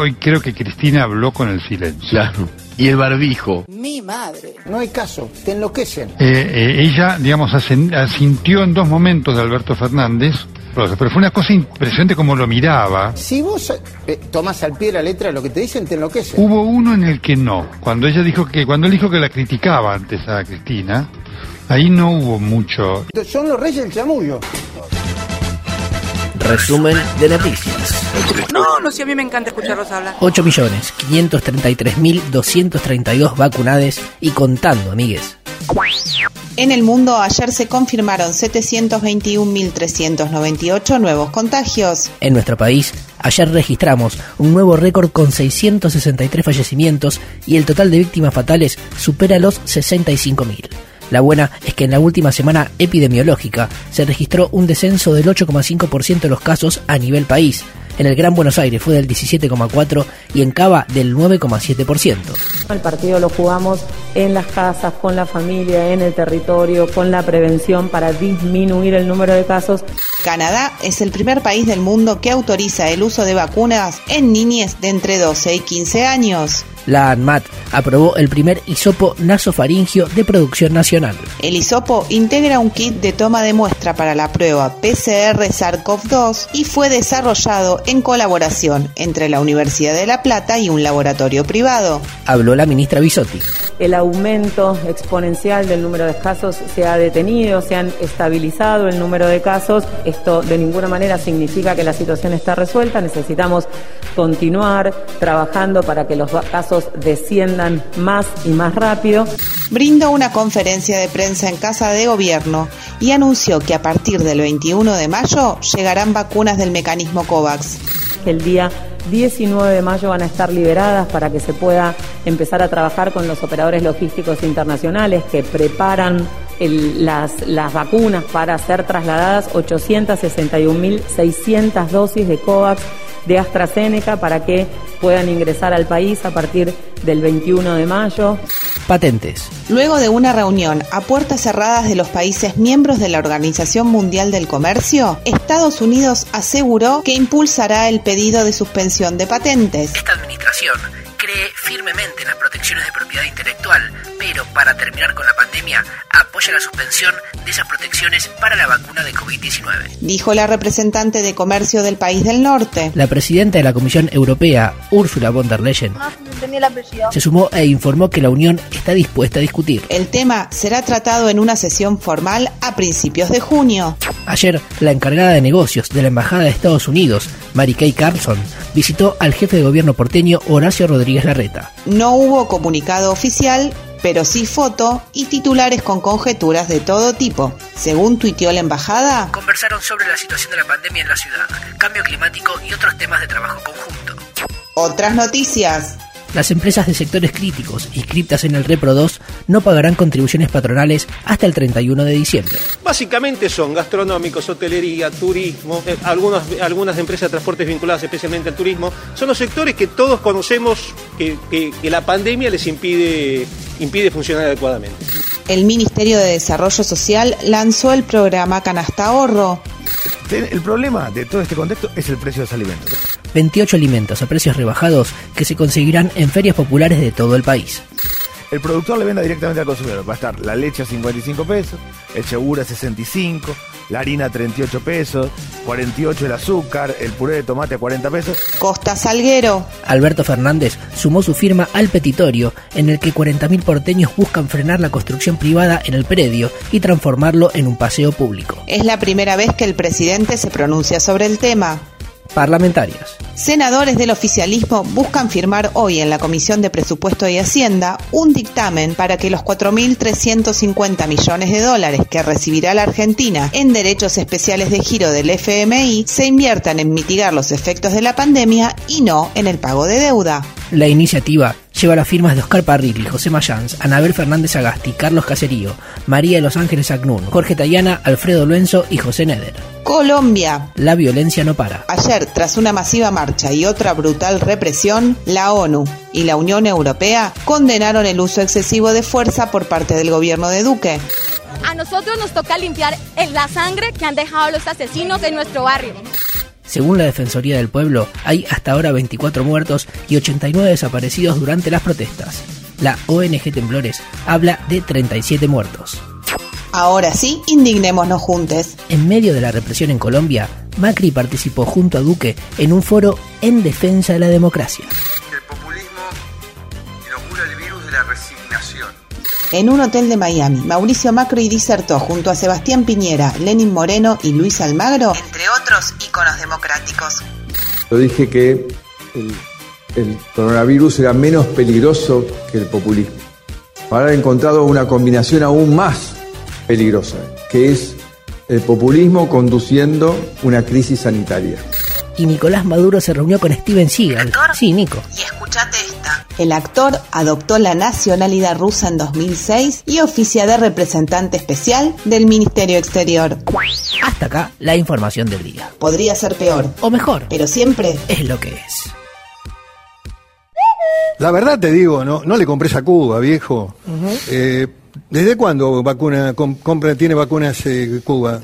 Hoy creo que Cristina habló con el silencio. Claro. Y el barbijo. Mi madre. No hay caso, te enloquecen. Eh, eh, ella, digamos, asintió en dos momentos de Alberto Fernández, pero fue una cosa impresionante como lo miraba. Si vos eh, tomás al pie de la letra lo que te dicen, te enloquecen. Hubo uno en el que no. Cuando ella dijo que, cuando él dijo que la criticaba antes a Cristina, ahí no hubo mucho. Son los reyes del chamullo. Resumen de noticias. No, no sé, a mí me encanta escucharlos hablar. 8.533.232 vacunades y contando, amigues. En el mundo ayer se confirmaron 721.398 nuevos contagios. En nuestro país, ayer registramos un nuevo récord con 663 fallecimientos y el total de víctimas fatales supera los 65.000. La buena es que en la última semana epidemiológica se registró un descenso del 8,5% de los casos a nivel país. En el Gran Buenos Aires fue del 17,4% y en Cava del 9,7%. El partido lo jugamos en las casas, con la familia, en el territorio, con la prevención para disminuir el número de casos. Canadá es el primer país del mundo que autoriza el uso de vacunas en niñes de entre 12 y 15 años. La ANMAT aprobó el primer hisopo nasofaringio de producción nacional. El hisopo integra un kit de toma de muestra para la prueba PCR SARS-CoV-2 y fue desarrollado en colaboración entre la Universidad de La Plata y un laboratorio privado. Habló la ministra Bisotti. El aumento exponencial del número de casos se ha detenido, se han estabilizado el número de casos. Esto de ninguna manera significa que la situación está resuelta. Necesitamos continuar trabajando para que los casos desciendan más y más rápido. Brindó una conferencia de prensa en Casa de Gobierno y anunció que a partir del 21 de mayo llegarán vacunas del mecanismo COVAX. El día 19 de mayo van a estar liberadas para que se pueda empezar a trabajar con los operadores logísticos internacionales que preparan las, las vacunas para ser trasladadas 861.600 dosis de COVAX de AstraZeneca para que puedan ingresar al país a partir del 21 de mayo. Patentes. Luego de una reunión a puertas cerradas de los países miembros de la Organización Mundial del Comercio, Estados Unidos aseguró que impulsará el pedido de suspensión de patentes. Esta administración cree firmemente en las protecciones de propiedad intelectual, pero para terminar con la pandemia, apoya la suspensión de esas protecciones para la vacuna de COVID-19. Dijo la representante de comercio del país del norte. La presidenta de la Comisión Europea, Ursula von der Leyen, se sumó e informó que la Unión está dispuesta a discutir. El tema será tratado en una sesión formal a principios de junio. Ayer, la encargada de negocios de la Embajada de Estados Unidos, Mary Kay Carlson, visitó al jefe de gobierno porteño Horacio Rodríguez Larreta. No hubo comunicado oficial, pero sí foto y titulares con conjeturas de todo tipo. Según tuiteó la embajada, Conversaron sobre la situación de la pandemia en la ciudad, cambio climático y otros temas de trabajo conjunto. otras noticias. Las empresas de sectores críticos inscritas en el Repro 2 no pagarán contribuciones patronales hasta el 31 de diciembre. Básicamente son gastronómicos, hotelería, turismo, eh, algunas, algunas empresas de transportes vinculadas especialmente al turismo. Son los sectores que todos conocemos que, que- que la pandemia les impide, impide funcionar adecuadamente. El Ministerio de Desarrollo Social lanzó el programa Canasta Ahorro. El problema de todo este contexto es el precio de los alimentos. 28 alimentos a precios rebajados que se conseguirán en ferias populares de todo el país. El productor le venda directamente al consumidor. Va a estar la leche a 55 pesos, el yogur a 65, la harina a 38 pesos, 48 el azúcar, el puré de tomate a 40 pesos. Costa Salguero. Alberto Fernández sumó su firma al petitorio en el que 40.000 porteños buscan frenar la construcción privada en el predio y transformarlo en un paseo público. Es la primera vez que el presidente se pronuncia sobre el tema. Parlamentarias. Senadores del oficialismo buscan firmar hoy en la Comisión de Presupuesto y Hacienda un dictamen para que los 4.350 millones de dólares que recibirá la Argentina en derechos especiales de giro del FMI se inviertan en mitigar los efectos de la pandemia y no en el pago de deuda. La iniciativa lleva las firmas de Oscar Parrilli, José Mayans, Anabel Fernández Agasti, Carlos Caserío, María de los Ángeles Agnún, Jorge Tayana, Alfredo Luenzo y José Neder. Colombia. La violencia no para. Ayer, tras una masiva marcha y otra brutal represión, la ONU y la Unión Europea condenaron el uso excesivo de fuerza por parte del gobierno de Duque. A nosotros nos toca limpiar la sangre que han dejado los asesinos en nuestro barrio. Según la Defensoría del Pueblo, hay hasta ahora 24 muertos y 89 desaparecidos durante las protestas. La ONG Temblores habla de 37 muertos. Ahora sí, indignémonos juntos. En medio de la represión en Colombia, Macri participó junto a Duque en un foro en defensa de la democracia. El populismo inocula el virus de la resignación. En un hotel de Miami, Mauricio Macri disertó junto a Sebastián Piñera, Lenin Moreno y Luis Almagro, entre otros íconos democráticos. Yo dije que el, el coronavirus era menos peligroso que el populismo. Ahora he encontrado una combinación aún más peligrosa, que es el populismo conduciendo una crisis sanitaria. Y Nicolás Maduro se reunió con Steven Seagal. Sí, Nico. Y escuchate esta. El actor adoptó la nacionalidad rusa en 2006 y oficia de representante especial del Ministerio Exterior. Hasta acá la información del día. Podría ser peor. O mejor. Pero siempre es lo que es. La verdad te digo, no, no le compres a Cuba, viejo. uh -huh. eh, ¿Desde cuándo vacuna, compra, tiene vacunas eh, Cuba?